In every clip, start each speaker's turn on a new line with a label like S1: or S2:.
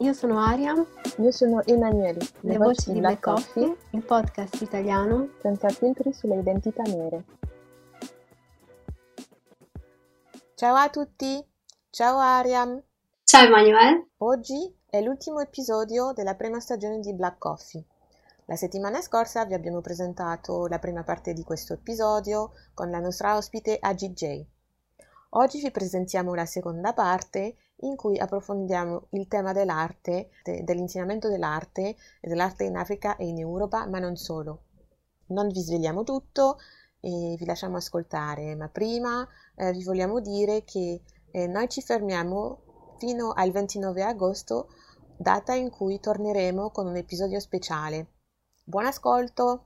S1: Io sono Aria.
S2: Io sono Emanuele.
S1: Le, Le voci di Black Coffee, Coffee, il podcast italiano
S2: senza filtri sulle identità nere. Ciao a tutti! Ciao Ariam!
S1: Ciao Emanuele!
S2: Oggi è l'ultimo episodio della prima stagione di Black Coffee. La settimana scorsa vi abbiamo presentato la prima parte di questo episodio con la nostra ospite AGJ. Oggi vi presentiamo la seconda parte in cui approfondiamo il tema dell'arte, de, dell'insegnamento dell'arte dell'arte in Africa e in Europa, ma non solo. Non vi svegliamo tutto e vi lasciamo ascoltare, ma prima eh, vi vogliamo dire che eh, noi ci fermiamo fino al 29 agosto, data in cui torneremo con un episodio speciale. Buon ascolto!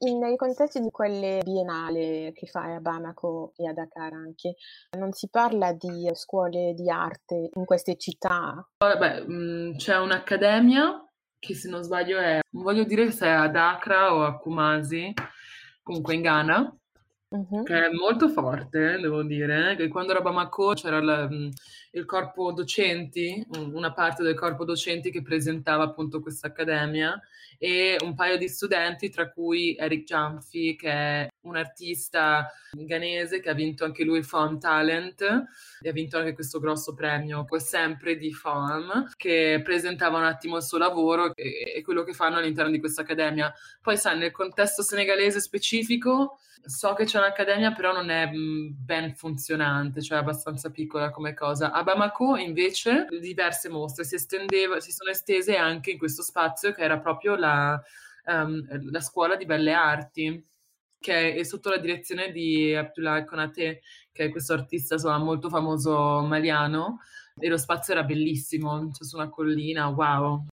S2: Nei contesti di quelle biennale che fai a Bamako e a Dakar anche, non si parla di scuole di arte in queste città?
S3: Beh, mm, c'è un'accademia che se non sbaglio è, non voglio dire se è ad Accra o a Kumasi, comunque in Ghana, che è molto forte, devo dire. Che quando ero a Bamako c'era il, mm, il corpo docenti, una parte del corpo docenti che presentava appunto questa accademia e un paio di studenti, tra cui Eric Gianfi, che è un artista ghanese che ha vinto anche lui FOAM Talent e ha vinto anche questo grosso premio, sempre di FOAM, che presentava un attimo il suo lavoro e, e quello che fanno all'interno di questa accademia. Poi sai, nel contesto senegalese specifico so che c'è un'accademia, però non è ben funzionante, cioè abbastanza piccola come cosa. A Bamako invece diverse mostre si, si sono estese anche in questo spazio che era proprio la, um, la scuola di belle arti che è sotto la direzione di Abdullah Konate, che è questo artista insomma, molto famoso maliano, e lo spazio era bellissimo, cioè su una collina, wow.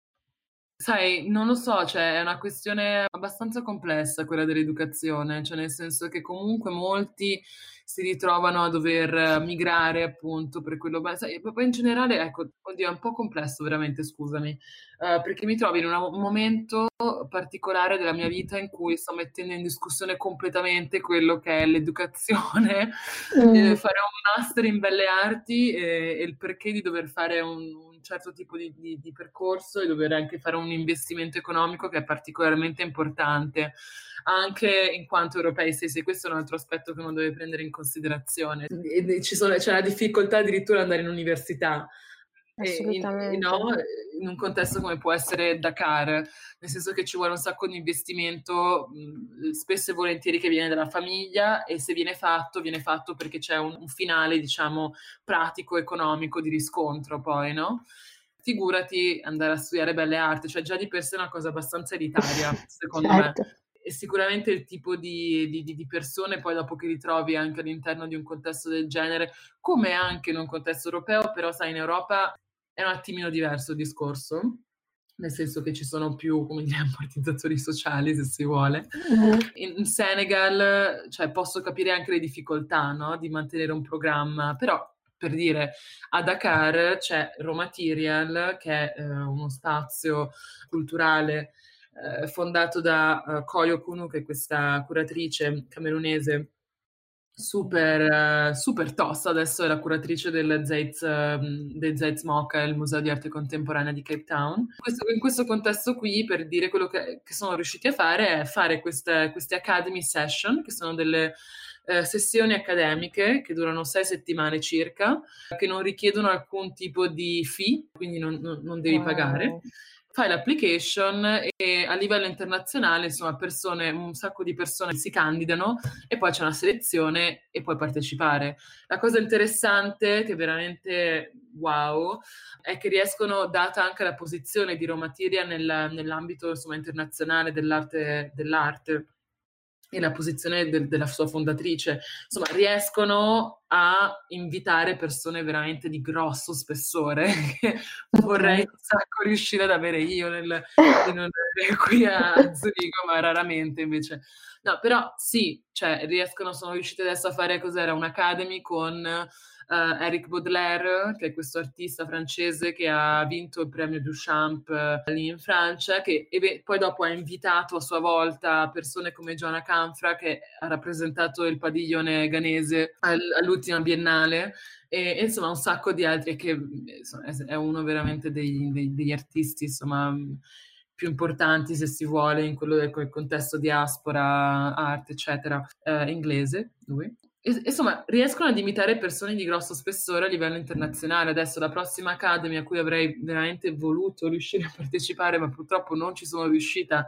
S3: Sai, non lo so, cioè è una questione abbastanza complessa quella dell'educazione, cioè nel senso che comunque molti si ritrovano a dover migrare appunto per quello, ma sai, poi in generale, ecco, oddio, è un po' complesso veramente, scusami, uh, perché mi trovo in un momento particolare della mia vita in cui sto mettendo in discussione completamente quello che è l'educazione, mm. fare un master in belle arti e, e, il perché di dover fare un certo tipo di, di, di percorso e dover anche fare un investimento economico che è particolarmente importante anche in quanto europei stessi. Questo è un altro aspetto che uno deve prendere in considerazione. Sono, c'è la difficoltà addirittura ad andare in università.
S2: Assolutamente.
S3: In, no, in, un contesto come può essere Dakar, nel senso che ci vuole un sacco di investimento, spesso e volentieri che viene dalla famiglia e se viene fatto, viene fatto perché c'è un, un finale, diciamo, pratico, economico di riscontro poi, no? Figurati andare a studiare belle arti, cioè già di per sé è una cosa abbastanza elitaria, secondo certo. me e sicuramente il tipo di, di, di, persone poi dopo che ritrovi anche all'interno di un contesto del genere, come anche in un contesto europeo, però sai in Europa è un attimino diverso il discorso, nel senso che ci sono più, come dire, ammortizzatori sociali se si vuole. Mm-hmm. In Senegal, cioè, posso capire anche le difficoltà no? di mantenere un programma, però per dire, a Dakar c'è Romaterial, che è eh, uno spazio culturale eh, fondato da uh, Koyo Kunu, che è questa curatrice camerunese super, uh, super tosta, adesso è la curatrice del Zeitz, uh, del Zeitz Mocha, il Museo di Arte Contemporanea di Cape Town. Questo, in questo contesto qui, per dire quello che, che sono riusciti a fare, è fare queste, queste Academy Session, che sono delle eh, sessioni accademiche che durano sei settimane circa, che non richiedono alcun tipo di fee, quindi non, non, non devi wow. pagare fai l'application e a livello internazionale, insomma, persone, un sacco di persone si candidano e poi c'è una selezione e puoi partecipare. La cosa interessante, che veramente wow, è che riescono, data anche la posizione di Roma Tiria nel, nell'ambito insomma, internazionale dell'arte, dell'arte e la posizione de- della sua fondatrice, insomma, riescono a invitare persone veramente di grosso spessore che vorrei un sacco riuscire ad avere io nel, in, qui a Zurigo, ma raramente invece. No, però sì, cioè riescono, sono riusciti adesso a fare cos'era un'academy con uh, Eric Baudelaire, che è questo artista francese che ha vinto il premio Duchamp uh, lì in Francia, che e poi dopo ha invitato a sua volta persone come Giovanna Canfra, che ha rappresentato il padiglione ghanese all- all'ultima biennale, e, e, insomma un sacco di altri che insomma, è uno veramente dei, dei, degli artisti insomma più importanti se si vuole in quello del contesto diaspora, arte eccetera, eh, inglese lui insomma, riescono ad imitare persone di grosso spessore a livello internazionale. Adesso la prossima Academy a cui avrei veramente voluto riuscire a partecipare, ma purtroppo non ci sono riuscita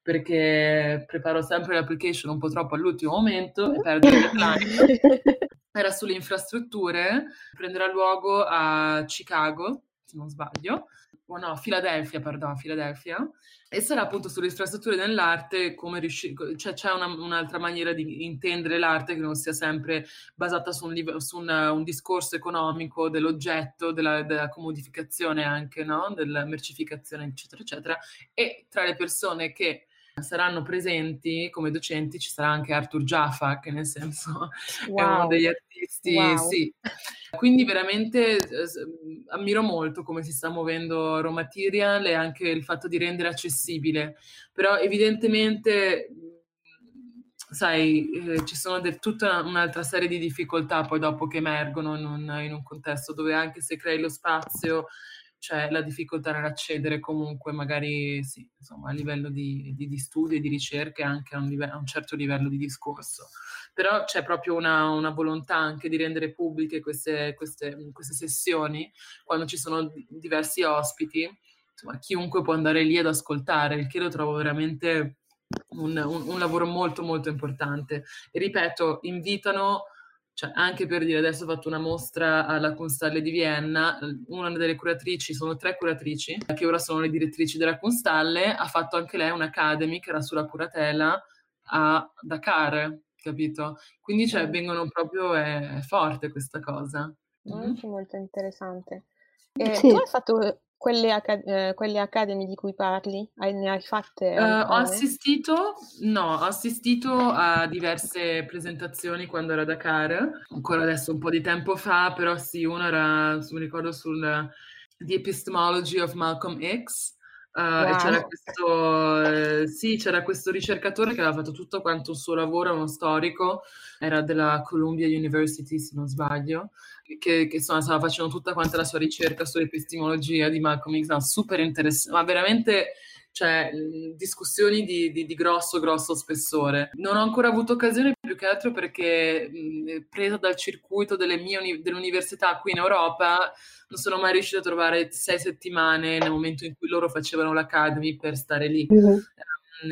S3: perché preparo sempre l'application un po' troppo all'ultimo momento e perdo il deadline. Era sulle infrastrutture, prenderà luogo a Chicago, se non sbaglio, o no, Filadelfia, perdono, Filadelfia, e sarà appunto sulle infrastrutture dell'arte come riuscire, cioè c'è una, un'altra maniera di intendere l'arte che non sia sempre basata su un, su una, un discorso economico dell'oggetto, della, della comodificazione anche, no? della mercificazione, eccetera, eccetera. E tra le persone che saranno presenti come docenti ci sarà anche Arthur Jaffa, che nel senso wow. è uno degli artisti, wow. sì. Quindi veramente eh, ammiro molto come si sta muovendo Roma Material e anche il fatto di rendere accessibile, però evidentemente sai, eh, ci sono de- tutta un'altra serie di difficoltà poi dopo che emergono in un, in un contesto dove anche se crei lo spazio c'è la difficoltà nell'accedere comunque magari sì, insomma, a livello di, di, di studio e di ricerca e anche a un, live- a un, certo livello di discorso. Però c'è proprio una, una volontà anche di rendere pubbliche queste, queste, queste, sessioni quando ci sono diversi ospiti. Insomma, chiunque può andare lì ad ascoltare, il che lo trovo veramente un, un, un lavoro molto molto importante. E ripeto, invitano cioè, anche per dire, adesso ho fatto una mostra alla Kunsthalle di Vienna, una delle curatrici, sono tre curatrici, che ora sono le direttrici della Kunsthalle, ha fatto anche lei un'academy che era sulla curatela a Dakar, capito? Quindi cioè, vengono proprio, è, è forte questa cosa.
S2: Molto, molto interessante. E sì. tu hai fatto quelle, acad- eh, quelle academy di cui parli? Hai, ne hai fatte?
S3: Uh, ho assistito, no, ho assistito a diverse presentazioni quando ero a Dakar, ancora adesso un po' di tempo fa, però sì, una era, mi ricordo, sul The Epistemology of Malcolm X, Uh, wow. C'era questo, eh, sì, c'era questo ricercatore che aveva fatto tutto quanto il suo lavoro, uno storico, era della Columbia University se non sbaglio, che, che insomma stava facendo tutta quanta la sua ricerca sull'epistemologia di Malcolm X, no, super interessante, ma veramente cioè discussioni di, di, di, grosso, grosso spessore. Non ho ancora avuto occasione più che altro perché mh, presa dal circuito delle mie, dell'università qui in Europa non sono mai riuscita a trovare sei settimane nel momento in cui loro facevano l'academy per stare lì. Mm-hmm.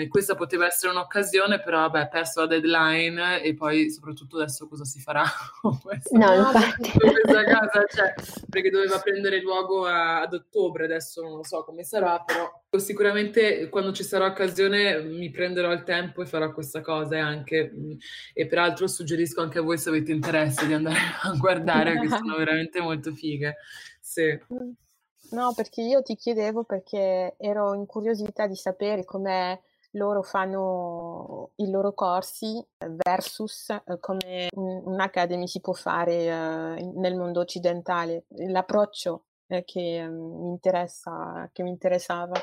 S3: Questa poteva essere un'occasione, però vabbè, perso la deadline e poi soprattutto adesso cosa si farà con questa,
S1: no, infatti.
S3: questa casa, cioè, perché doveva prendere luogo a, ad ottobre, adesso non lo so come sarà, però sicuramente quando ci sarà occasione mi prenderò il tempo e farò questa cosa e anche, e peraltro suggerisco anche a voi se avete interesse di andare a guardare, che sono veramente molto fighe. Sì.
S2: No, perché io ti chiedevo perché ero incuriosita di sapere come loro fanno i loro corsi versus eh, come un'academy si può fare uh, nel mondo occidentale, l'approccio eh, che, um, mi interessa, che mi interessava.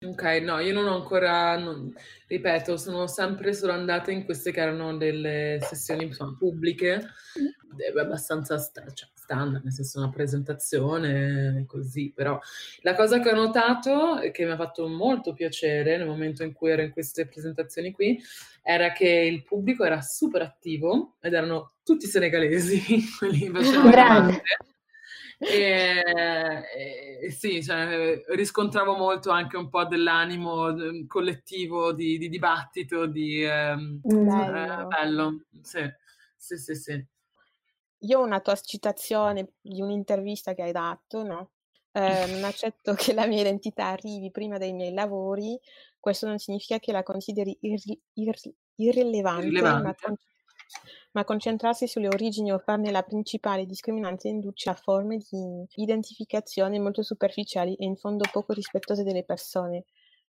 S3: Ok, no, io non ho ancora, non, ripeto, sono sempre solo andata in queste che erano delle sessioni insomma, pubbliche, mm. abbastanza sta, cioè, standard, nel senso una presentazione, così, però la cosa che ho notato e che mi ha fatto molto piacere nel momento in cui ero in queste presentazioni qui, era che il pubblico era super attivo ed erano tutti senegalesi, quelli che facevano parte E, e, sì, cioè, riscontravo molto anche un po' dell'animo ehm, collettivo di, di dibattito, di ehm, bello. Eh, bello. Sì, sì, sì, sì.
S2: Io ho una tua citazione di un'intervista che hai dato, no? Eh, non accetto che la mia identità arrivi prima dei miei lavori, questo non significa che la consideri irri- irri- irrilevante, irrilevante. Ma, con- ma, concentrarsi sulle origini o farne la principale discriminante induce a forme di identificazione molto superficiali e in fondo poco rispettose delle persone.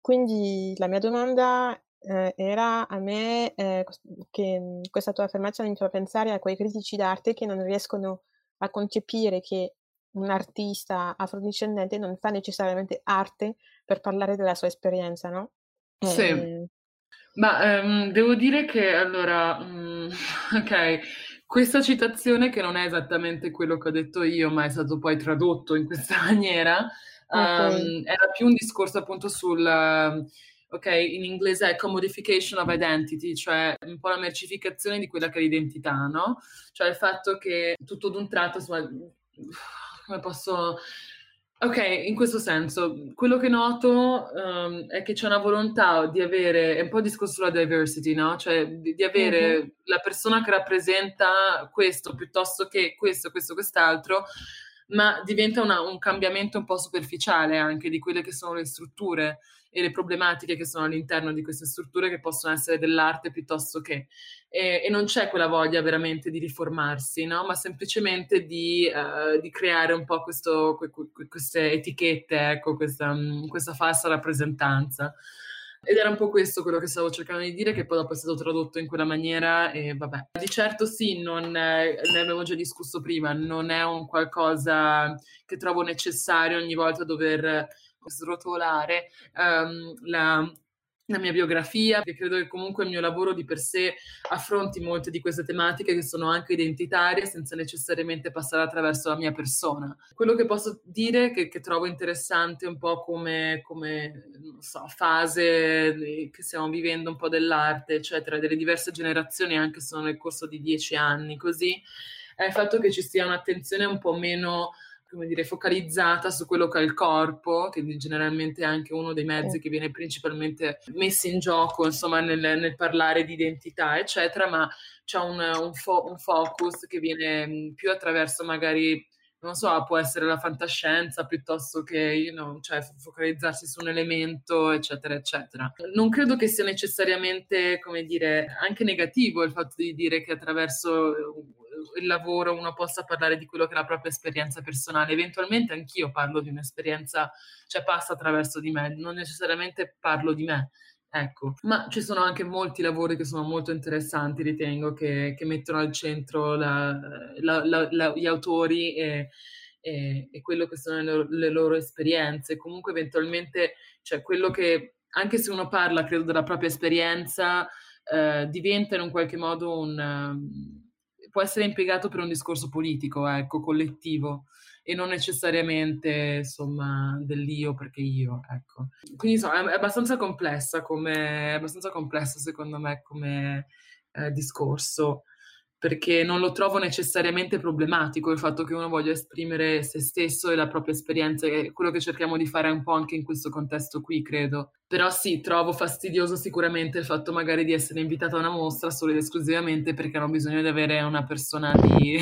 S2: Quindi la mia domanda eh, era a me eh, che questa tua affermazione mi fa pensare a quei critici d'arte che non riescono a concepire che un artista afrodiscendente non fa necessariamente arte per parlare della sua esperienza, no?
S3: Sì. Eh, ma um, devo dire che allora, um, ok, questa citazione che non è esattamente quello che ho detto io, ma è stato poi tradotto in questa maniera, okay. um, era più un discorso appunto sul, ok, in inglese è commodification of identity, cioè un po' la mercificazione di quella che è l'identità, no? Cioè il fatto che tutto d'un tratto, insomma, come posso... Ok, in questo senso, quello che noto um, è che c'è una volontà di avere, è un po' il discorso sulla diversity, no? Cioè di, di avere uh-huh. la persona che rappresenta questo piuttosto che questo, questo, quest'altro, ma diventa una, un cambiamento un po' superficiale anche di quelle che sono le strutture e le problematiche che sono all'interno di queste strutture che possono essere dell'arte piuttosto che. E, e non c'è quella voglia veramente di riformarsi, no? ma semplicemente di, uh, di creare un po' questo, que, que, queste etichette, ecco, questa, um, questa falsa rappresentanza. Ed era un po' questo quello che stavo cercando di dire, che poi dopo è stato tradotto in quella maniera e vabbè. Di certo sì, non, è, ne avevo già discusso prima, non è un qualcosa che trovo necessario ogni volta dover srotolare um, la, la mia biografia, perché credo che comunque il mio lavoro di per sé affronti molte di queste tematiche che sono anche identitarie senza necessariamente passare attraverso la mia persona. Quello che posso dire che, che trovo interessante un po' come, come so, fase che stiamo vivendo un po' dell'arte, eccetera, delle diverse generazioni anche solo nel corso di dieci anni, così, è il fatto che ci sia un'attenzione un po' meno come dire, focalizzata su quello che è il corpo, che generalmente è anche uno dei mezzi che viene principalmente messo in gioco, insomma, nel, nel parlare di identità, eccetera, ma c'è un, un, fo- un focus che viene più attraverso magari non so, può essere la fantascienza piuttosto che you know, cioè, focalizzarsi su un elemento, eccetera, eccetera. Non credo che sia necessariamente, come dire, anche negativo il fatto di dire che attraverso il lavoro uno possa parlare di quello che è la propria esperienza personale. Eventualmente anch'io parlo di un'esperienza, cioè passa attraverso di me, non necessariamente parlo di me. Ecco, ma ci sono anche molti lavori che sono molto interessanti, ritengo, che, che mettono al centro la, la, la, gli autori e, e, e, quello che sono le loro, le loro esperienze. Comunque, eventualmente, cioè quello che, anche se uno parla, credo, della propria esperienza, eh, diventa in un qualche modo un... Può essere impiegato per un discorso politico, ecco, collettivo e non necessariamente insomma dell'io perché io, ecco. Quindi insomma è abbastanza complessa come, è abbastanza complessa secondo me come eh, discorso perché non lo trovo necessariamente problematico il fatto che uno voglia esprimere se stesso e la propria esperienza, è quello che cerchiamo di fare un po' anche in questo contesto qui, credo. Però sì, trovo fastidioso sicuramente il fatto magari di essere invitata a una mostra solo ed esclusivamente perché hanno bisogno di avere una persona di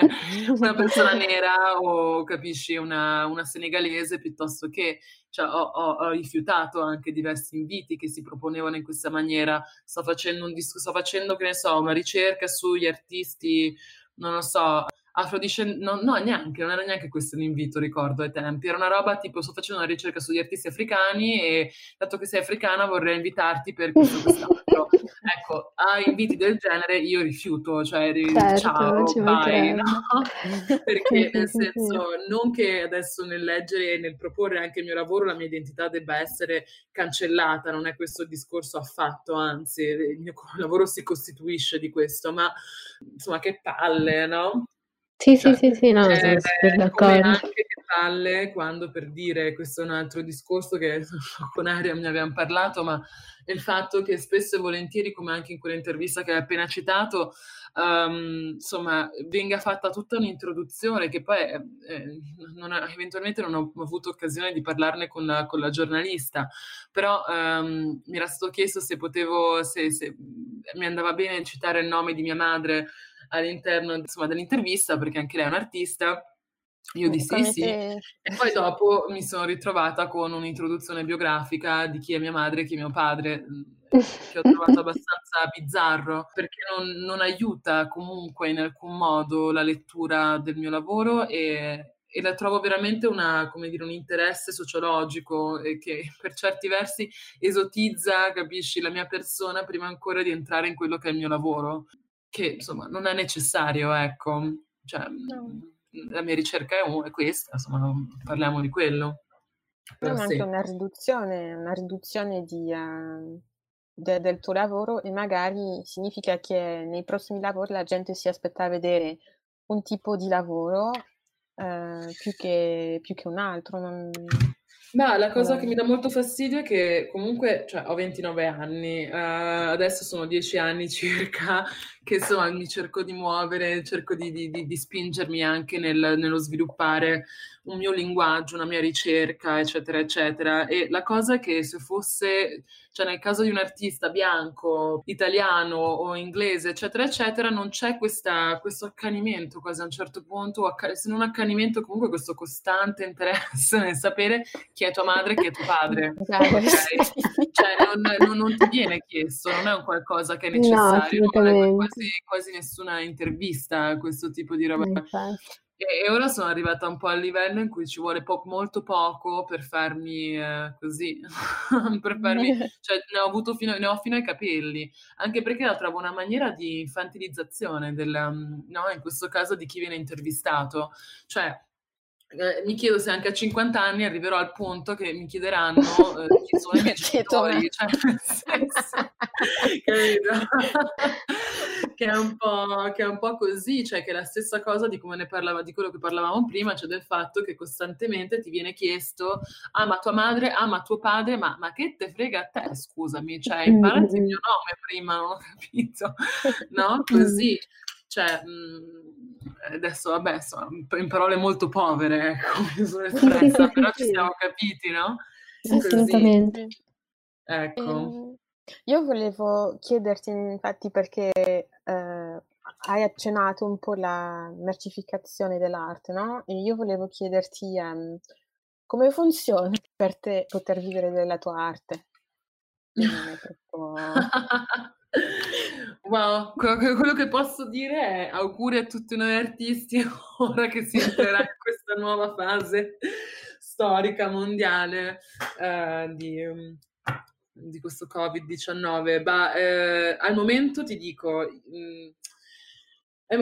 S3: una persona nera o capisci una, una senegalese piuttosto che cioè, ho, ho, ho, rifiutato anche diversi inviti che si proponevano in questa maniera. Sto facendo un disco sto facendo che ne so una ricerca sugli artisti non lo so afrodiscendenti, no, no, neanche, non era neanche questo l'invito, ricordo ai tempi, era una roba tipo sto facendo una ricerca sugli artisti africani e dato che sei africana vorrei invitarti per questo quest'altro. ecco, a inviti del genere io rifiuto, cioè certo, ciao, bye, no? Perché nel senso, non che adesso nel leggere e nel proporre anche il mio lavoro la mia identità debba essere cancellata, non è questo il discorso affatto, anzi il mio lavoro si costituisce di questo, ma insomma che palle, no?
S1: Sì, cioè, sì, sì, sì, no, sono super d'accordo.
S3: Anche che spalle quando per dire, questo è un altro discorso che con Aria ne abbiamo parlato, ma il fatto che spesso e volentieri, come anche in quell'intervista che hai appena citato, um, insomma, venga fatta tutta un'introduzione che poi eh, eh non ha, eventualmente non ho avuto occasione di parlarne con la, con la giornalista, però um, mi era stato chiesto se potevo, se, se mi andava bene citare il nome di mia madre all'interno insomma, dell'intervista, perché anche lei è un'artista. Io dissi sì, sì, e poi dopo mi sono ritrovata con un'introduzione biografica di chi è mia madre e chi è mio padre, che ho trovato abbastanza bizzarro, perché non, non, aiuta comunque in alcun modo la lettura del mio lavoro e, e la trovo veramente una, dire, un interesse sociologico e che per certi versi esotizza, capisci, la mia persona prima ancora di entrare in quello che è il mio lavoro che insomma non è necessario, ecco. Cioè, no. La mia ricerca è, questa, insomma, parliamo di quello.
S2: Però no, sì. anche una riduzione, una riduzione di, uh, de, del tuo lavoro e magari significa che nei prossimi lavori la gente si aspetta a vedere un tipo di lavoro uh, più, che, più, che, un altro. Non...
S3: Ma la cosa che mi dà molto fastidio è che comunque cioè, ho 29 anni, uh, adesso sono 10 anni circa che insomma mi cerco di muovere, cerco di, di, di, di spingermi anche nel, nello sviluppare un mio linguaggio, una mia ricerca, eccetera, eccetera. E la cosa è che se fosse, cioè nel caso di un artista bianco, italiano o inglese, eccetera, eccetera, non c'è questa, questo accanimento quasi a un certo punto, se non accanimento comunque questo costante interesse nel sapere chi è tua madre e chi è tuo padre. Okay? cioè non, non, non, ti viene chiesto, non è un qualcosa che è necessario, no, quasi, quasi nessuna intervista questo tipo di roba. E, ora sono arrivata un po' al livello in cui ci vuole po- molto poco per farmi eh, così, per farmi, cioè ne ho avuto fino, ne ho fino ai capelli, anche perché la trovo una maniera di infantilizzazione del, mm, no, in questo caso di chi viene intervistato, cioè eh, mi chiedo se anche a 50 anni arriverò al punto che mi chiederanno eh, chi sono i miei genitori, cioè, senso, che, è un po', che è un po' così, cioè che è la stessa cosa di come ne parlava, di quello che parlavamo prima, cioè del fatto che costantemente ti viene chiesto, ah ma tua madre, ah ma tuo padre, ma, ma che te frega a te, scusami, cioè imparati il mio nome prima, non ho capito, no? Così, cioè... Mh, adesso vabbè, sono in parole molto povere, ecco, mi sono espressa, però ci siamo capiti, no?
S1: Assolutamente.
S3: Ecco.
S2: Eh, io volevo chiederti, infatti, perché eh, hai accennato un po' la mercificazione dell'arte, no? E io volevo chiederti um, come funziona per te poter vivere della tua arte? Non è troppo...
S3: Wow, quello che posso dire è auguri a tutti noi artisti ora che si entrerà in questa nuova fase storica mondiale eh, di, di, questo Covid-19. Bah, eh, al momento ti dico, mh,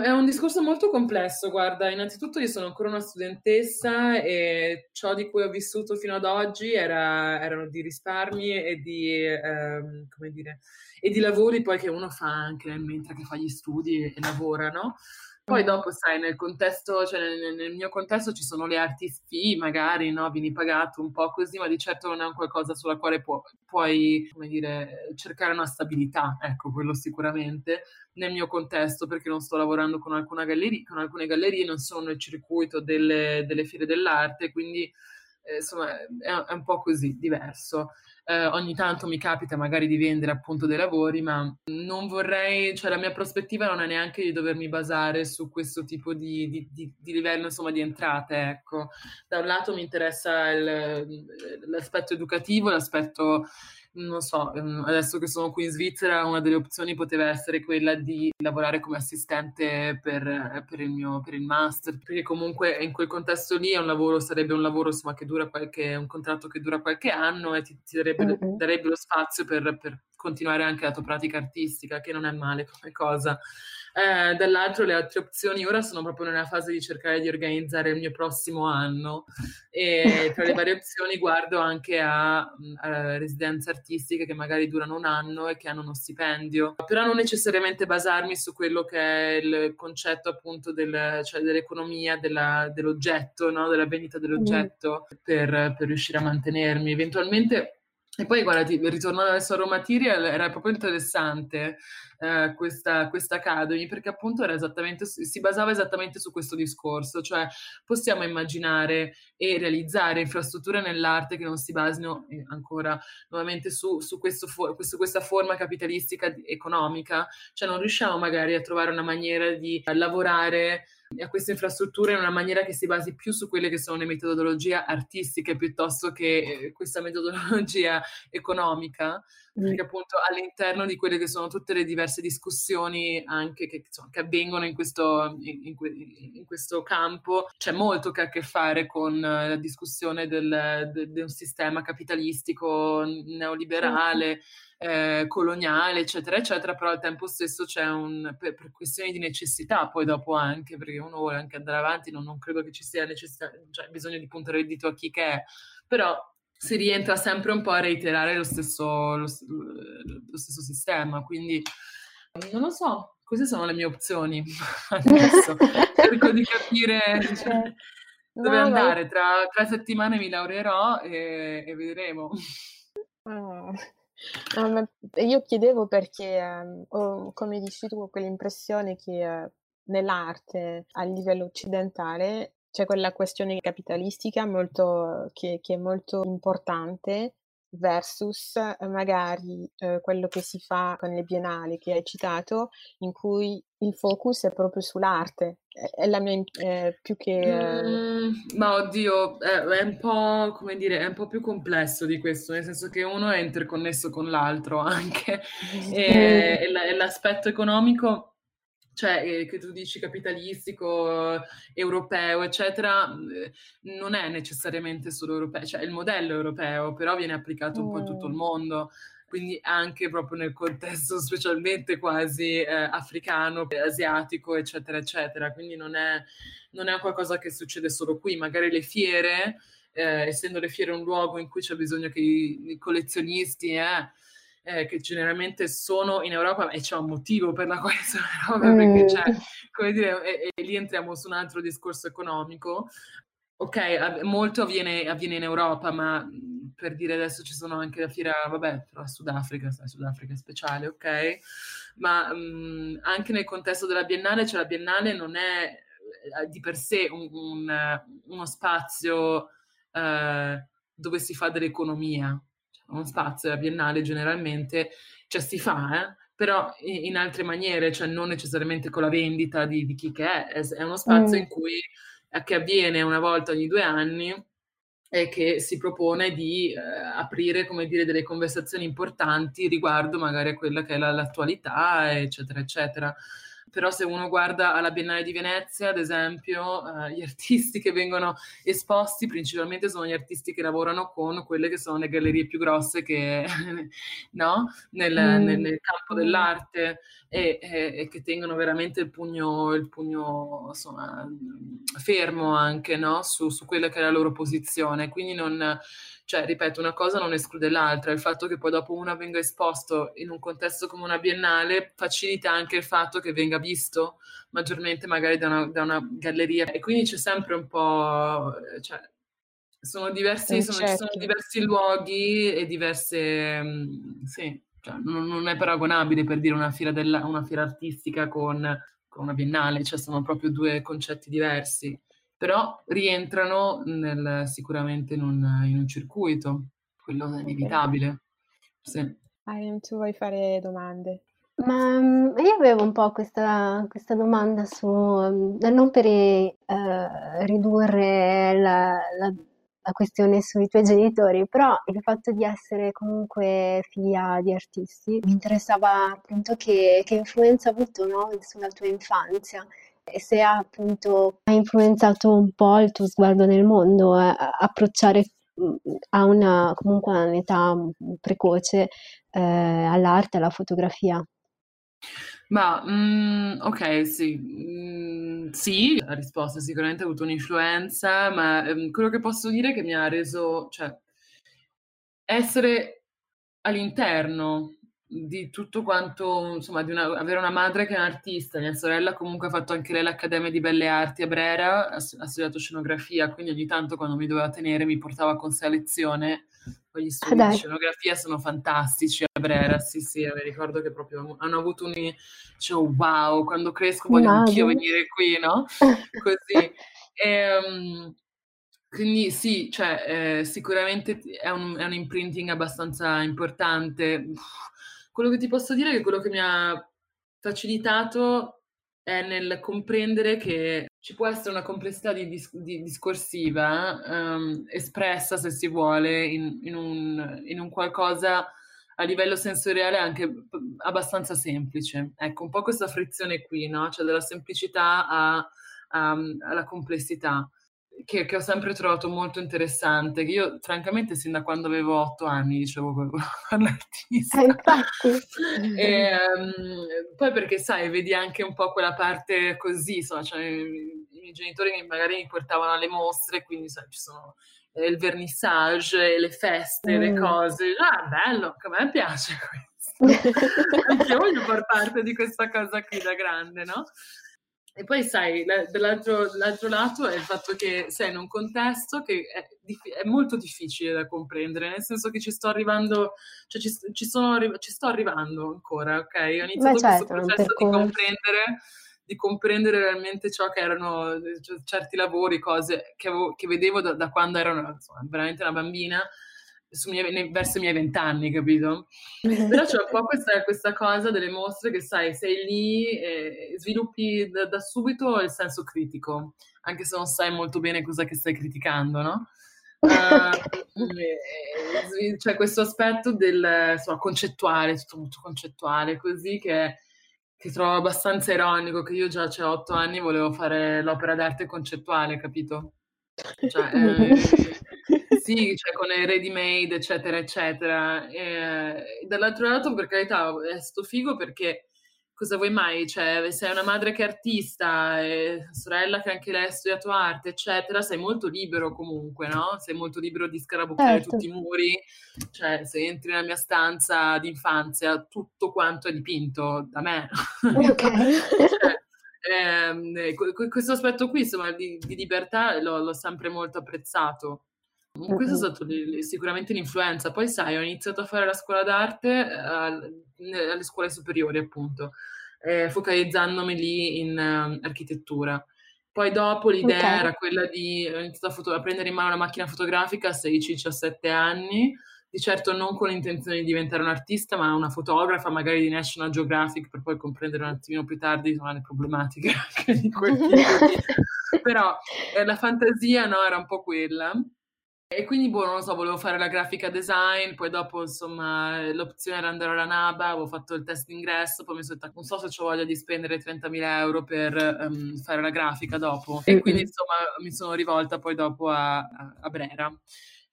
S3: è, un discorso molto complesso, guarda, innanzitutto io sono ancora una studentessa e ciò di cui ho vissuto fino ad oggi era, erano di risparmi e di, ehm, come dire, e di lavori poi che uno fa anche mentre fa gli studi e lavora, no? Poi dopo, sai, nel contesto, cioè nel, nel, mio contesto ci sono le artist fee, magari, no? Vieni pagato un po' così, ma di certo non è un qualcosa sulla quale può, puoi, come dire, cercare una stabilità, ecco, quello sicuramente, nel mio contesto, perché non sto lavorando con, alcuna galleria, con alcune gallerie, non sono nel circuito delle, delle fiere dell'arte, quindi, eh, insomma, è, è un po' così, diverso eh, ogni tanto mi capita magari di vendere appunto dei lavori, ma non vorrei, cioè la mia prospettiva non è neanche di dovermi basare su questo tipo di, di, di, di livello insomma di entrate, ecco. Da un lato mi interessa il, l'aspetto educativo, l'aspetto non so, ehm, adesso che sono qui in Svizzera, una delle opzioni poteva essere quella di lavorare come assistente per, per, il mio per il master, perché comunque in quel contesto lì è un lavoro, sarebbe un lavoro insomma, che dura qualche, un contratto che dura qualche anno e ti, ti darebbe, mm-hmm. darebbe, lo spazio per, per, continuare anche la tua pratica artistica, che non è male come cosa. Eh, dall'altro le altre opzioni ora sono proprio nella fase di cercare di organizzare il mio prossimo anno e tra le varie opzioni guardo anche a, a, residenze artistiche che magari durano un anno e che hanno uno stipendio, però non necessariamente basarmi su quello che è il concetto appunto del, cioè dell'economia, della, dell'oggetto, no? della vendita dell'oggetto mm. per, per riuscire a mantenermi. Eventualmente e poi guarda, ritornando adesso a Raw Material, era proprio interessante eh, questa, questa Academy perché appunto si basava esattamente su questo discorso, cioè possiamo immaginare e realizzare infrastrutture nell'arte che non si basino eh, ancora nuovamente su, su questo questo, questa forma capitalistica economica, cioè non riusciamo magari a trovare una maniera di lavorare a queste infrastrutture in una maniera che si basi più su quelle che sono le metodologie artistiche piuttosto che eh, questa metodologia economica. Perché appunto all'interno di quelle che sono tutte le diverse discussioni anche che, insomma, che avvengono in questo, in, in, questo, campo c'è molto che ha a che fare con la discussione del, de, de un sistema capitalistico neoliberale. Mm eh, coloniale, eccetera, eccetera, però al tempo stesso c'è un, per, per, questioni di necessità, poi dopo anche, perché uno vuole anche andare avanti, non, non credo che ci sia necessità, cioè bisogno di puntare il dito a chi che è, però si rientra sempre un po' a reiterare lo stesso, lo, lo stesso sistema, quindi non lo so, queste sono le mie opzioni. Adesso cerco di capire cioè, dove no, andare. Tra tre settimane mi laureerò e, e vedremo.
S2: Oh. No, io chiedevo perché ehm, ho, come dici tu, quell'impressione che eh, nell'arte a livello occidentale c'è quella questione capitalistica molto, che, che è molto importante versus eh, magari eh, quello che si fa con le biennali che hai citato, in cui il focus è proprio sull'arte. È la mia eh, più che.
S3: Mm, ma oddio, è, è, un po' come dire, è un po' più complesso di questo, nel senso che uno è interconnesso con l'altro anche. e, e l'aspetto economico cioè eh, che tu dici capitalistico, europeo, eccetera, eh, non è necessariamente solo europeo, cioè il modello europeo, però viene applicato un po' in tutto il mm. mondo, quindi anche proprio nel contesto specialmente quasi eh, africano, asiatico, eccetera, eccetera. Quindi non è, non è qualcosa che succede solo qui, magari le fiere, eh, essendo le fiere un luogo in cui c'è bisogno che i, i collezionisti... Eh, eh, che generalmente sono in Europa e c'è un motivo per la quale sono in Europa, perché c'è, come dire, e, e lì entriamo su un altro discorso economico. Ok, molto avviene, avviene, in Europa, ma per dire adesso ci sono anche la fiera, vabbè, però Sudafrica, Sudafrica è speciale, ok? Ma mh, anche nel contesto della Biennale, cioè la Biennale non è eh, di per sé un, un, uno spazio eh, dove si fa dell'economia, uno spazio, la Biennale generalmente, cioè si fa, eh? però in altre maniere, cioè non necessariamente con la vendita di, di chi che è, è uno spazio mm. in cui che avviene una volta ogni due anni e che si propone di eh, aprire, come dire, delle conversazioni importanti riguardo magari a quella che è la, l'attualità, eccetera, eccetera però se uno guarda alla Biennale di Venezia, ad esempio, eh, gli artisti che vengono esposti principalmente sono gli artisti che lavorano con quelle che sono le gallerie più grosse che, no? nel, mm. nel, nel, campo dell'arte e, e, e, che tengono veramente il pugno, il pugno insomma, fermo anche no? su, su quella che è la loro posizione. Quindi non cioè, ripeto, una cosa non esclude l'altra. Il fatto che poi dopo una venga esposto in un contesto come una biennale facilita anche il fatto che venga visto maggiormente magari da una, da una galleria. E quindi c'è sempre un po'... Cioè, sono diversi, sono, ci sono diversi luoghi e diverse... Mm, sì, cioè, non, non, è paragonabile per dire una fiera, della, una fiera artistica con, con una biennale, cioè sono proprio due concetti diversi però rientrano nel, sicuramente in un, in un, circuito, quello è inevitabile. Sì.
S2: Ariam, tu vuoi fare domande?
S1: Ma mm, io avevo un po' questa, questa domanda su, mm, non per eh, ridurre la, la, la, questione sui tuoi genitori, però il fatto di essere comunque figlia di artisti mi interessava appunto che, che influenza ha avuto no, sulla tua infanzia e se ha appunto influenzato un po' il tuo sguardo nel mondo, a approcciare a una comunque un'età precoce eh, all'arte, alla fotografia.
S3: Ma mm, ok, sì. Mm, sì, la risposta sicuramente ha avuto un'influenza, ma ehm, quello che posso dire è che mi ha reso, cioè, essere all'interno di tutto quanto, insomma, di una, avere una madre che è un'artista, mia sorella comunque ha fatto anche lei l'Accademia di Belle Arti a Brera, ha, ha studiato scenografia, quindi ogni tanto quando mi doveva tenere mi portava con sé a lezione, poi gli studi ah, di scenografia sono fantastici a Brera, sì sì, mi ricordo che proprio hanno avuto un... Cioè, wow, quando cresco voglio anch'io venire qui, no? Così. E, um, quindi sì, cioè, eh, sicuramente è un, è un, imprinting abbastanza importante. Quello che ti posso dire è che quello che mi ha facilitato è nel comprendere che ci può essere una complessità di, dis- di discorsiva um, espressa, se si vuole, in, in, un, in, un, qualcosa a livello sensoriale anche abbastanza semplice. Ecco, un po' questa frizione qui, no? Cioè dalla semplicità a, a, alla complessità che, che, ho sempre trovato molto interessante, che io francamente sin da quando avevo otto anni dicevo con l'artista.
S1: Eh, infatti.
S3: e, um, poi perché sai, vedi anche un po' quella parte così, insomma, cioè, i, i miei genitori magari mi portavano alle mostre, quindi sai, ci sono eh, il vernissage, le feste, mm. le cose. Ah, bello, che a me piace questo. Anche io voglio far parte di questa cosa qui da grande, no? E poi sai, dall'altro, dall'altro lato è il fatto che sei in un contesto che è, è, molto difficile da comprendere, nel senso che ci sto arrivando, cioè ci, ci, sono, ci sto arrivando ancora, ok? Ho iniziato certo, questo processo di comprendere, di comprendere realmente ciò che erano cioè, certi lavori, cose che, avevo, che vedevo da, da, quando ero insomma, veramente una bambina miei, verso i miei vent'anni, capito? Però c'è un po' questa, questa, cosa delle mostre che sai, sei lì e sviluppi da, da, subito il senso critico, anche se non sai molto bene cosa che stai criticando, no? Uh, c'è questo aspetto del insomma, concettuale, tutto molto concettuale, così che, che trovo abbastanza ironico, che io già c'è otto anni volevo fare l'opera d'arte concettuale, capito? Cioè, eh, sì, cioè con le ready made, eccetera, eccetera. E, dall'altro lato, per carità, è sto figo perché cosa vuoi mai? Cioè, sei una madre che è artista, e sorella che anche lei ha studiato arte, eccetera, sei molto libero comunque, no? Sei molto libero di scarabucchiare certo. tutti i muri. Cioè, se entri nella mia stanza d'infanzia, tutto quanto è dipinto da me. Ok. cioè, eh, questo aspetto qui, insomma, di, di libertà l'ho, l'ho, sempre molto apprezzato. Questo è stato sicuramente l'influenza. Poi, sai, ho iniziato a fare la scuola d'arte alle scuole superiori, appunto, eh, focalizzandomi lì in uh, architettura. Poi dopo l'idea okay. era quella di ho iniziato a, foto- a, prendere in mano una macchina fotografica a 16-17 anni di certo non con l'intenzione di diventare un artista, ma una fotografa, magari di National Geographic, per poi comprendere un attimino più tardi insomma, le problematiche anche di quel tipo. Però eh, la fantasia no, era un po' quella. E quindi, boh, non lo so, volevo fare la grafica design, poi dopo, insomma, l'opzione era andare alla NABA, avevo fatto il test ingresso, poi mi sono detto, non so se ho voglia di spendere 30.000 euro per um, fare la grafica dopo. E quindi, insomma, mi sono rivolta poi dopo a, a, a Brera.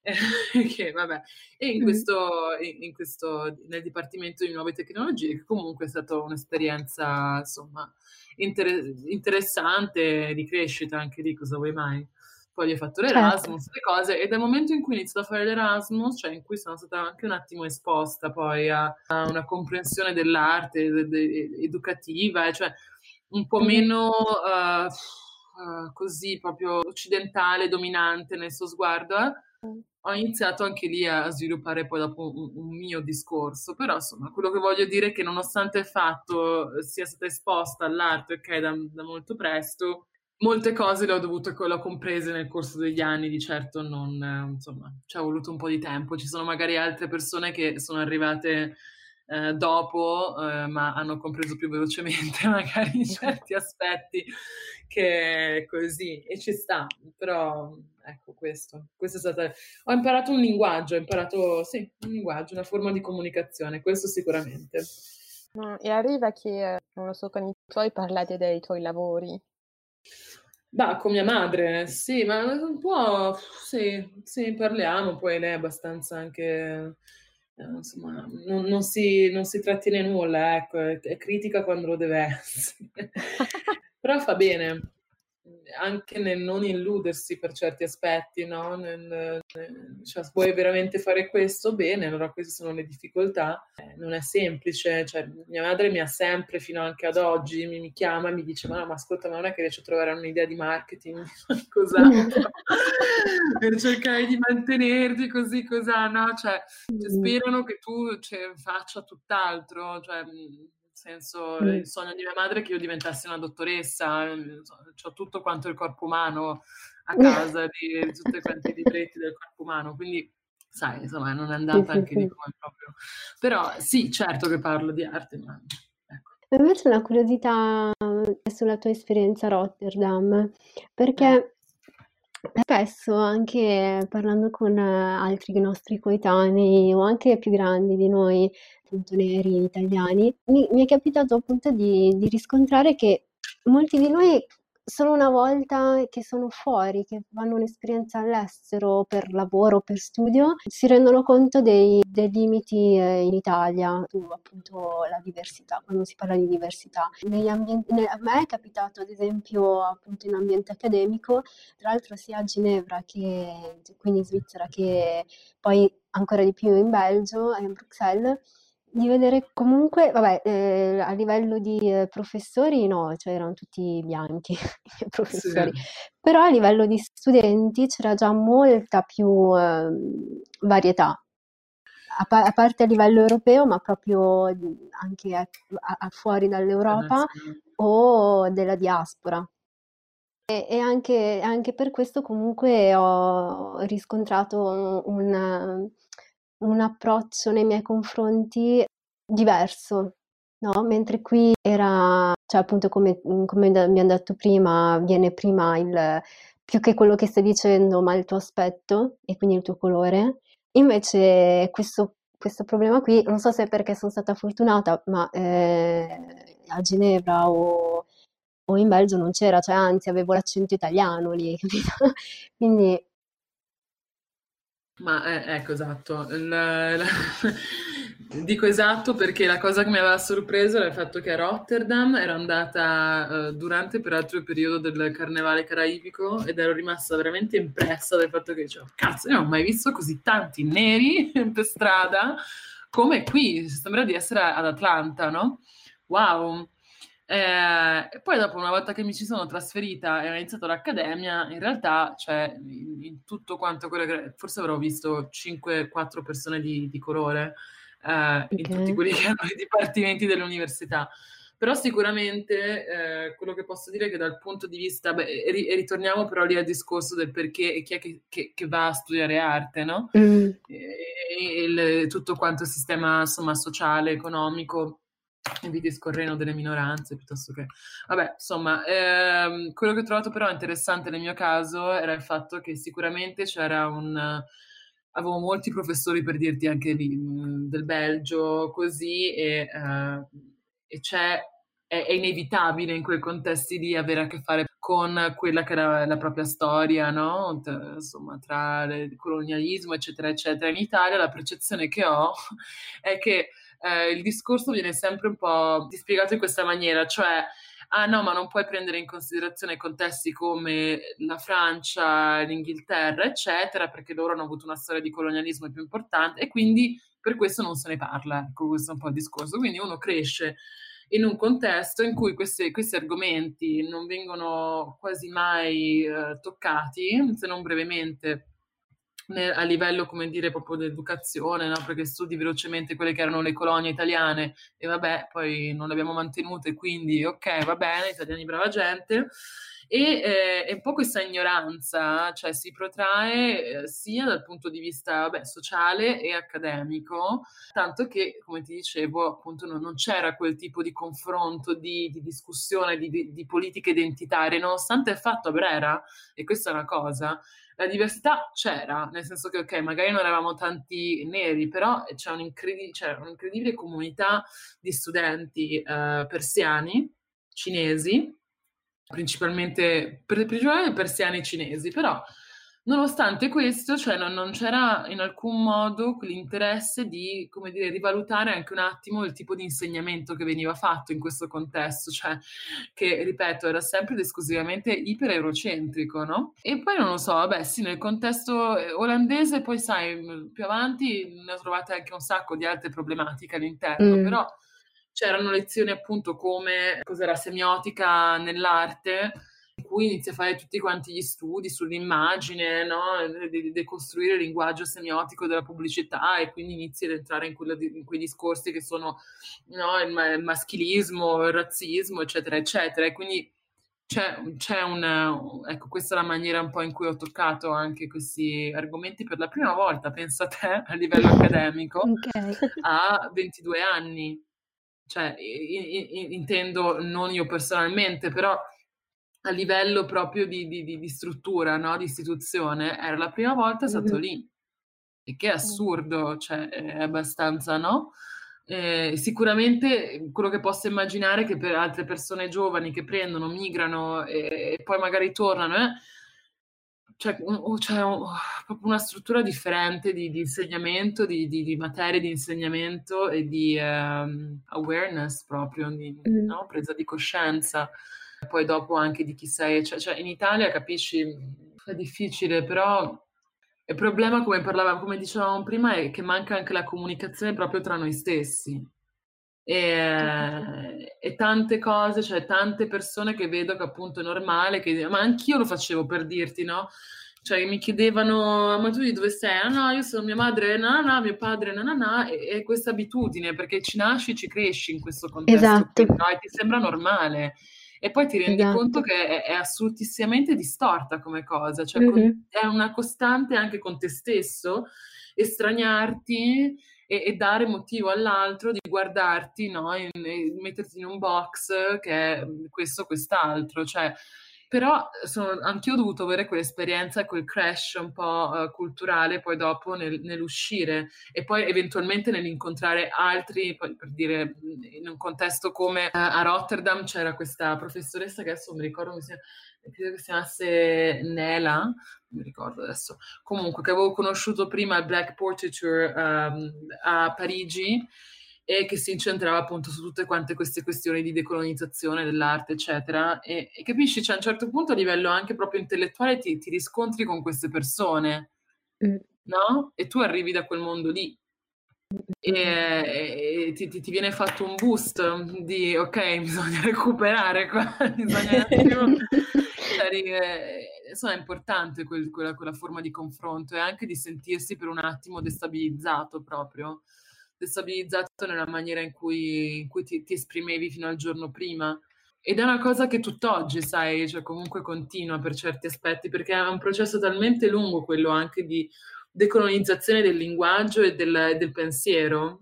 S3: che vabbè, e in questo, in questo, nel Dipartimento di Nuove Tecnologie, che comunque è stata un'esperienza, insomma, inter- interessante, di crescita anche lì, cosa vuoi mai? Poi ho fatto certo. l'Erasmus, certo. le cose, e dal momento in cui ho iniziato a fare l'Erasmus, cioè in cui sono stata anche un attimo esposta poi a, a una comprensione dell'arte de, de, educativa, cioè un po' meno... Uh, uh, così proprio occidentale, dominante nel suo sguardo, eh? ho iniziato anche lì a sviluppare poi dopo un, un, mio discorso, però insomma quello che voglio dire è che nonostante il fatto sia stata esposta all'arte, ok, da, da molto presto, molte cose le ho dovute, le ho comprese nel corso degli anni, di certo non, eh, insomma, ci è voluto un po' di tempo, ci sono magari altre persone che sono arrivate eh, dopo, eh, ma hanno compreso più velocemente magari certi aspetti che così, e ci sta, però ecco questo, questo è stato, ho imparato un linguaggio, ho imparato, sì, un linguaggio, una forma di comunicazione, questo sicuramente.
S2: e arriva che, non lo so, con i tuoi parlate dei tuoi lavori?
S3: Bah, con mia madre, sì, ma un po', sì, sì, parliamo, poi lei è abbastanza anche insomma, non, non, si, non, si, trattiene nulla, ecco, è, è critica quando lo deve essere. Però fa bene, anche nel non illudersi per certi aspetti, no? Nel, cioè, vuoi veramente fare questo? Bene, allora queste sono le difficoltà. Eh, non è semplice, cioè, mia madre mi ha sempre, fino anche ad oggi, mi, mi chiama e mi dice, ma, ma ascolta, ma non è che riesci a trovare un'idea di marketing, cos'altro, per cercare di mantenerti così, cos'ha, no? Cioè, cioè sperano che tu cioè, faccia tutt'altro, cioè senso, il sogno di mia madre è che io diventassi una dottoressa, ho tutto quanto il corpo umano a casa, di, di tutti quanti i libretti del corpo umano, quindi sai, insomma, non è andata anche di come proprio. Però sì, certo che parlo di arte, ma...
S1: Ecco. Invece una curiosità sulla tua esperienza a Rotterdam, perché eh. Spesso anche parlando con altri nostri coetanei o anche più grandi di noi, appunto neri italiani, mi, mi è capitato appunto di, di riscontrare che molti di noi solo una volta che sono fuori, che fanno un'esperienza all'estero per lavoro, per studio, si rendono conto dei, dei limiti eh, in Italia, appunto la diversità, quando si parla di diversità. Ambienti, a me è capitato ad esempio appunto in ambiente accademico, tra l'altro sia a Ginevra che quindi in Svizzera che poi ancora di più in Belgio e in Bruxelles, di vedere comunque, vabbè, eh, a livello di eh, professori no, cioè erano tutti bianchi i professori, sì. però a livello di studenti c'era già molta più eh, varietà, a, pa- a, parte a livello europeo, ma proprio anche a, a fuori dall'Europa o della diaspora. E, e anche, anche, per questo comunque ho riscontrato un un approccio nei miei confronti diverso, no? Mentre qui era, cioè appunto come, come abbiamo detto prima, viene prima il, più che quello che stai dicendo, ma il tuo aspetto e quindi il tuo colore. Invece questo, questo problema qui, non so se è perché sono stata fortunata, ma eh, a Ginevra o, o, in Belgio non c'era, cioè anzi avevo l'accento italiano lì, capito? quindi
S3: ma eh, ecco, esatto. Il, la, dico esatto perché la cosa che mi aveva sorpreso era il fatto che a Rotterdam ero andata uh, durante peraltro il periodo del carnevale caraibico ed ero rimasta veramente impressa dal fatto che dicevo, cazzo, io non ho mai visto così tanti neri per strada come qui, sembra di essere ad Atlanta, no? Wow! Eh, e poi dopo, una volta che mi ci sono trasferita e ho iniziato l'accademia, in realtà, cioè, in, in tutto quanto quello che... Forse avrò visto 5-4 persone di, di colore eh, okay. in tutti quelli che erano i dipartimenti dell'università. Però sicuramente eh, quello che posso dire è che dal punto di vista, beh, e ritorniamo però lì al discorso del perché e chi è che, che, che va a studiare arte, no? Mm. E, il, tutto quanto il sistema insomma, sociale, economico vi discorrendo delle minoranze piuttosto che... Vabbè, insomma, ehm, quello che ho trovato però interessante nel mio caso era il fatto che sicuramente c'era un... Avevo molti professori per dirti anche lì, mm, del Belgio, così, e, eh, e c'è è, inevitabile in quei contesti lì avere a che fare con quella che era la propria storia, no? Insomma, tra il colonialismo, eccetera, eccetera. In Italia la percezione che ho è che eh, il discorso viene sempre un po' dispiegato in questa maniera, cioè ah no, ma non puoi prendere in considerazione contesti come la Francia, l'Inghilterra, eccetera, perché loro hanno avuto una storia di colonialismo più importante e quindi per questo non se ne parla. Ecco, questo è un po' il discorso. Quindi uno cresce in un contesto in cui questi, questi argomenti non vengono quasi mai eh, toccati, se non brevemente a livello, come dire, proprio di educazione, no? perché studi velocemente quelle che erano le colonie italiane e vabbè, poi non le abbiamo mantenute, quindi ok, va bene, italiani brava gente. E eh, è un po' questa ignoranza, cioè si protrae eh, sia dal punto di vista vabbè, sociale e accademico, tanto che, come ti dicevo, appunto non, non c'era quel tipo di confronto, di, di discussione, di, di, di politiche identitarie, nonostante il fatto a Brera, e questa è una cosa, la diversità c'era, nel senso che, ok, magari non eravamo tanti neri, però c'è, un'incredib- c'è un'incredibile comunità di studenti eh, persiani, cinesi, principalmente, principalmente persiani cinesi, però Nonostante questo, cioè non, non, c'era in alcun modo l'interesse di, come dire, rivalutare anche un attimo il tipo di insegnamento che veniva fatto in questo contesto, cioè che, ripeto, era sempre ed esclusivamente iper-eurocentrico, no? E poi non lo so, vabbè, sì, nel contesto eh, olandese, poi sai, più avanti ne ho trovate anche un sacco di altre problematiche all'interno, mm. però c'erano lezioni appunto come cos'era semiotica nell'arte, in cui inizi a fare tutti quanti gli studi sull'immagine, no? di, di costruire il linguaggio semiotico della pubblicità e quindi inizi ad entrare in, di, in quei discorsi che sono no? il, il, maschilismo, il razzismo, eccetera, eccetera. E quindi c'è, c'è un... Ecco, questa è la maniera un po' in cui ho toccato anche questi argomenti per la prima volta, pensa a te, a livello accademico, okay. a 22 anni. Cioè, intendo non io personalmente, però a livello proprio di, di, di, struttura, no? di istituzione, era la prima volta stato mm-hmm. lì. E che è assurdo, cioè è abbastanza, no? Eh, sicuramente quello che posso immaginare è che per altre persone giovani che prendono, migrano e, e poi magari tornano, eh, cioè, un, c'è un, proprio una struttura differente di, di insegnamento, di, di, di, materie di insegnamento e di um, awareness proprio, di mm. no? presa di coscienza poi dopo anche di chi sei, cioè, cioè in Italia capisci, è difficile, però il problema, come parlavamo, come dicevamo prima, è che manca anche la comunicazione proprio tra noi stessi. E, e, tante cose, cioè tante persone che vedo che appunto è normale, che, ma anch'io lo facevo per dirti, no? Cioè mi chiedevano, ma tu di dove sei? Ah no, io sono mia madre, no, no, mio padre, no, no, no, e, e questa abitudine, perché ci nasci, ci cresci in questo contesto,
S1: esatto.
S3: qui, no? E ti sembra normale e poi ti rendi esatto. conto che è, è, assolutissimamente distorta come cosa, cioè mm-hmm. con, è una costante anche con te stesso, estraniarti e, e dare motivo all'altro di guardarti, no? In, metterti in un box che è questo o quest'altro, cioè però sono, anch'io ho dovuto avere quell'esperienza, quel crash un po' uh, culturale poi dopo nel, nell'uscire e poi eventualmente nell'incontrare altri, per dire in un contesto come uh, a Rotterdam c'era questa professoressa che adesso non mi ricordo come si chiama, credo che si chiamasse Nela, non mi ricordo adesso, comunque che avevo conosciuto prima al Black Portraiture um, a Parigi e che si incentrava appunto su tutte quante queste questioni di decolonizzazione dell'arte, eccetera. E, e capisci, cioè, a un certo punto a livello anche proprio intellettuale ti, ti riscontri con queste persone, mm. no? E tu arrivi da quel mondo lì. E, e ti, ti, ti, viene fatto un boost di ok, bisogna recuperare qua, bisogna insomma, è importante quel, quella, quella forma di confronto e anche di sentirsi per un attimo destabilizzato proprio destabilizzato nella maniera in cui, in cui ti, ti, esprimevi fino al giorno prima. Ed è una cosa che tutt'oggi, sai, cioè comunque continua per certi aspetti, perché è un processo talmente lungo quello anche di decolonizzazione del linguaggio e del, del pensiero,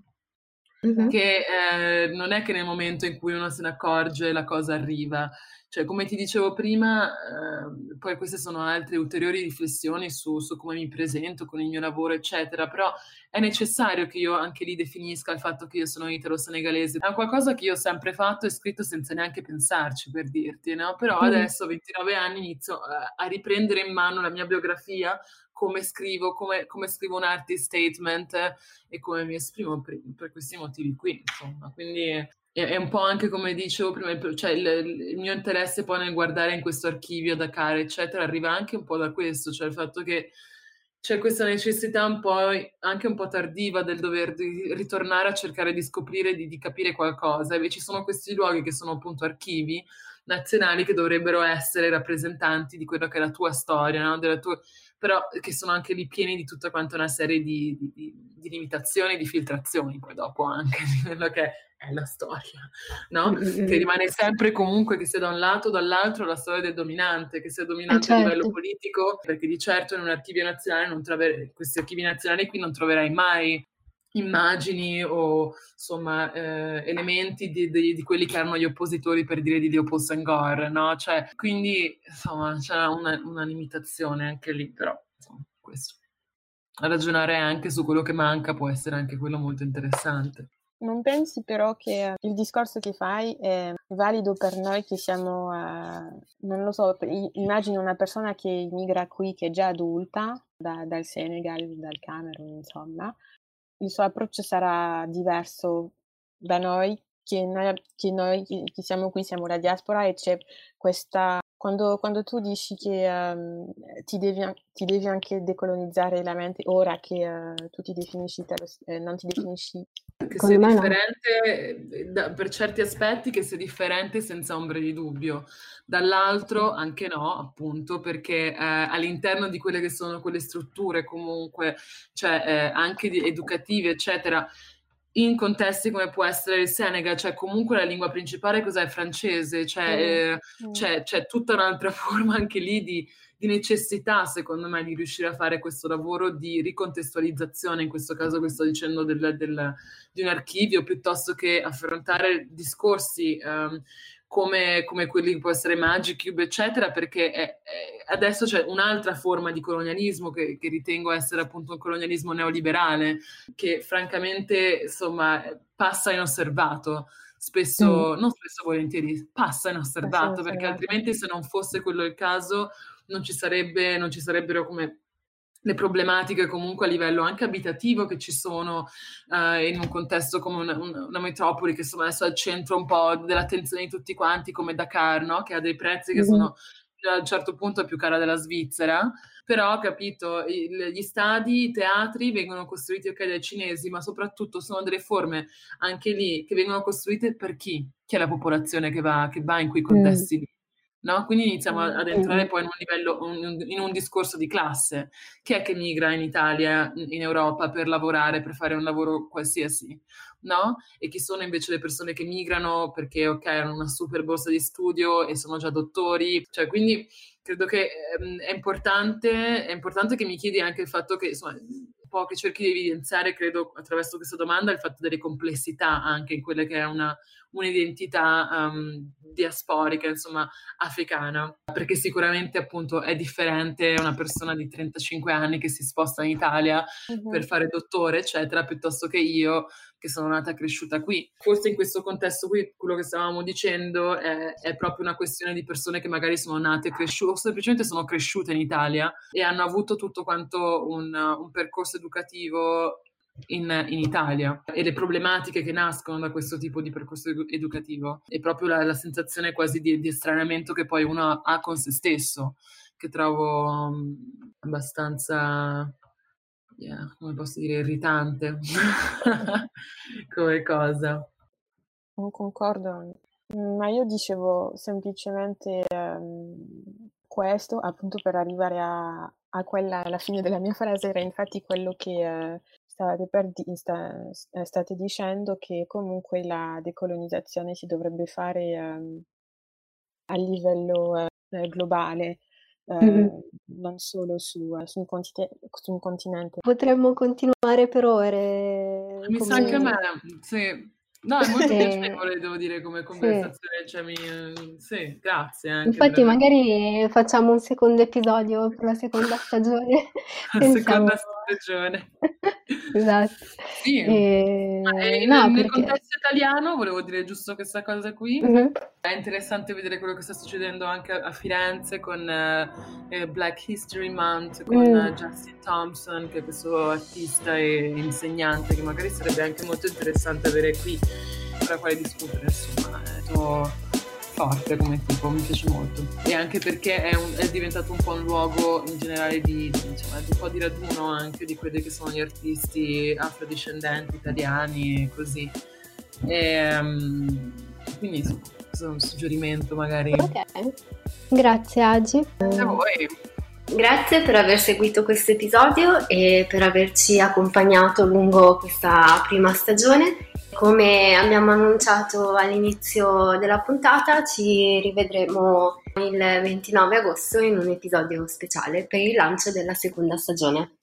S3: mm-hmm. che eh, non è che nel momento in cui uno se ne accorge la cosa arriva. Cioè, come ti dicevo prima, eh, poi queste sono altre ulteriori riflessioni su, su, come mi presento con il mio lavoro, eccetera, però è necessario che io anche lì definisca il fatto che io sono italo-senegalese. È qualcosa che io ho sempre fatto e scritto senza neanche pensarci, per dirti, no? Però adesso, a 29 anni, inizio a, a riprendere in mano la mia biografia, come scrivo, come, come, scrivo un artist statement e come mi esprimo per, per, questi motivi qui, insomma. Quindi è un po' anche come dicevo prima, cioè il, il, mio interesse poi nel guardare in questo archivio da Dakar, eccetera, arriva anche un po' da questo, cioè il fatto che c'è questa necessità un po' anche un po' tardiva del dover ritornare a cercare di scoprire, di, di capire qualcosa. E ci sono questi luoghi che sono appunto archivi nazionali che dovrebbero essere rappresentanti di quella che è la tua storia, no? tua... però che sono anche lì pieni di tutta quanta una serie di, di, di limitazioni, di filtrazioni, poi dopo anche di quello che è la storia, no? Che rimane sempre comunque che sia da un lato o dall'altro la storia del dominante, che sia dominante eh certo. a livello politico, perché di certo in un archivio nazionale non troverai, questi archivi nazionali qui non troverai mai immagini o insomma eh, elementi di, di, di, quelli che erano gli oppositori per dire di Leopold Senghor, no? Cioè, quindi insomma c'è una, una limitazione anche lì, però insomma questo. Ragionare anche su quello che manca può essere anche quello molto interessante.
S2: Non pensi però che il discorso che fai è valido per noi che siamo, uh, non lo so, immagino una persona che immigra qui che è già adulta, da, dal Senegal, dal Camerun, insomma, il suo approccio sarà diverso da noi che noi, che noi che siamo qui, siamo la diaspora e c'è questa quando, quando, tu dici che um, ti, devi, ti, devi, anche decolonizzare la mente ora che uh, tu ti definisci, eh, non ti definisci...
S3: Che sia differente no. da, per certi aspetti, che sia differente senza ombra di dubbio. Dall'altro anche no, appunto, perché eh, all'interno di quelle che sono quelle strutture comunque, cioè eh, anche educative, eccetera, in contesti come può essere il Senegal, cioè comunque la lingua principale cos'è? Francese, cioè, mm. Eh, c'è, c'è, tutta un'altra forma anche lì di, di, necessità, secondo me, di riuscire a fare questo lavoro di ricontestualizzazione, in questo caso che sto dicendo del, del, di un archivio, piuttosto che affrontare discorsi um, come, come, quelli che può essere Magic Cube, eccetera, perché è, è, adesso c'è un'altra forma di colonialismo che, che, ritengo essere appunto un colonialismo neoliberale, che francamente insomma passa inosservato. Spesso, mm. non spesso volentieri, passa inosservato, perché altrimenti se non fosse quello il caso non ci, sarebbe, non ci sarebbero come le problematiche comunque a livello anche abitativo che ci sono uh, in un contesto come una, una, metropoli che insomma adesso è al centro un po' dell'attenzione di tutti quanti come Dakar, no? che ha dei prezzi che mm-hmm. sono a un certo punto più cara della Svizzera, però capito, gli stadi, i teatri vengono costruiti ok dai cinesi, ma soprattutto sono delle forme anche lì che vengono costruite per chi? Chi è la popolazione che va, che va in quei contesti mm. lì? No? Quindi iniziamo ad entrare poi in un livello, in un discorso di classe. Chi è che migra in Italia, in Europa per lavorare, per fare un lavoro qualsiasi? No? E chi sono invece le persone che migrano perché, ok, hanno una super borsa di studio e sono già dottori? Cioè, quindi credo che ehm, è, importante, è importante che mi chiedi anche il fatto che, insomma, un po' che cerchi di evidenziare, credo, attraverso questa domanda, il fatto delle complessità anche in quella che è una, un'identità um, diasporica, insomma, africana, perché sicuramente appunto è differente una persona di 35 anni che si sposta in Italia uh-huh. per fare dottore, eccetera, piuttosto che io che sono nata e cresciuta qui. Forse in questo contesto qui, quello che stavamo dicendo è, è proprio una questione di persone che magari sono nate e cresciute, o semplicemente sono cresciute in Italia e hanno avuto tutto quanto un, un percorso educativo in, in, Italia. E le problematiche che nascono da questo tipo di percorso educativo è proprio la, la sensazione quasi di, di estraneamento che poi uno ha con se stesso che trovo um, abbastanza yeah, come posso dire irritante come cosa.
S2: Non concordo. Ma io dicevo semplicemente um, questo appunto per arrivare a, a quella alla fine della mia frase era infatti quello che uh, state, per di- sta- state dicendo che comunque la decolonizzazione si dovrebbe fare um, a livello uh, globale, uh, mm-hmm. non solo su, uh, su, un continente, su, un continente.
S1: Potremmo continuare per ore.
S3: Mi come... sa anche a me, sì. No, è molto piacevole, devo dire, come conversazione. Sì, cioè, mi... sì grazie.
S1: Infatti, magari facciamo un secondo episodio per la seconda stagione.
S3: la seconda stagione.
S1: esatto.
S3: Sì. E... Eh, no, nel, perché... contesto italiano, volevo dire giusto questa cosa qui. Mm-hmm. È interessante vedere quello che sta succedendo anche a Firenze con uh, Black History Month, con mm. Justin Thompson, che è questo artista e insegnante che magari sarebbe anche molto interessante avere qui tra quale discutere, insomma, è tutto forte come tipo, mi piace molto. E anche perché è, un, è diventato un po' un luogo in generale di, insomma, di un po' di raduno anche di quelli che sono gli artisti afrodiscendenti italiani e così. E, um, quindi questo è un suggerimento magari.
S1: Ok, grazie Agi.
S3: Grazie a voi.
S4: Grazie per aver seguito questo episodio e per averci accompagnato lungo questa prima stagione. Come abbiamo annunciato all'inizio della puntata, ci rivedremo il 29 agosto in un episodio speciale per il lancio della seconda stagione.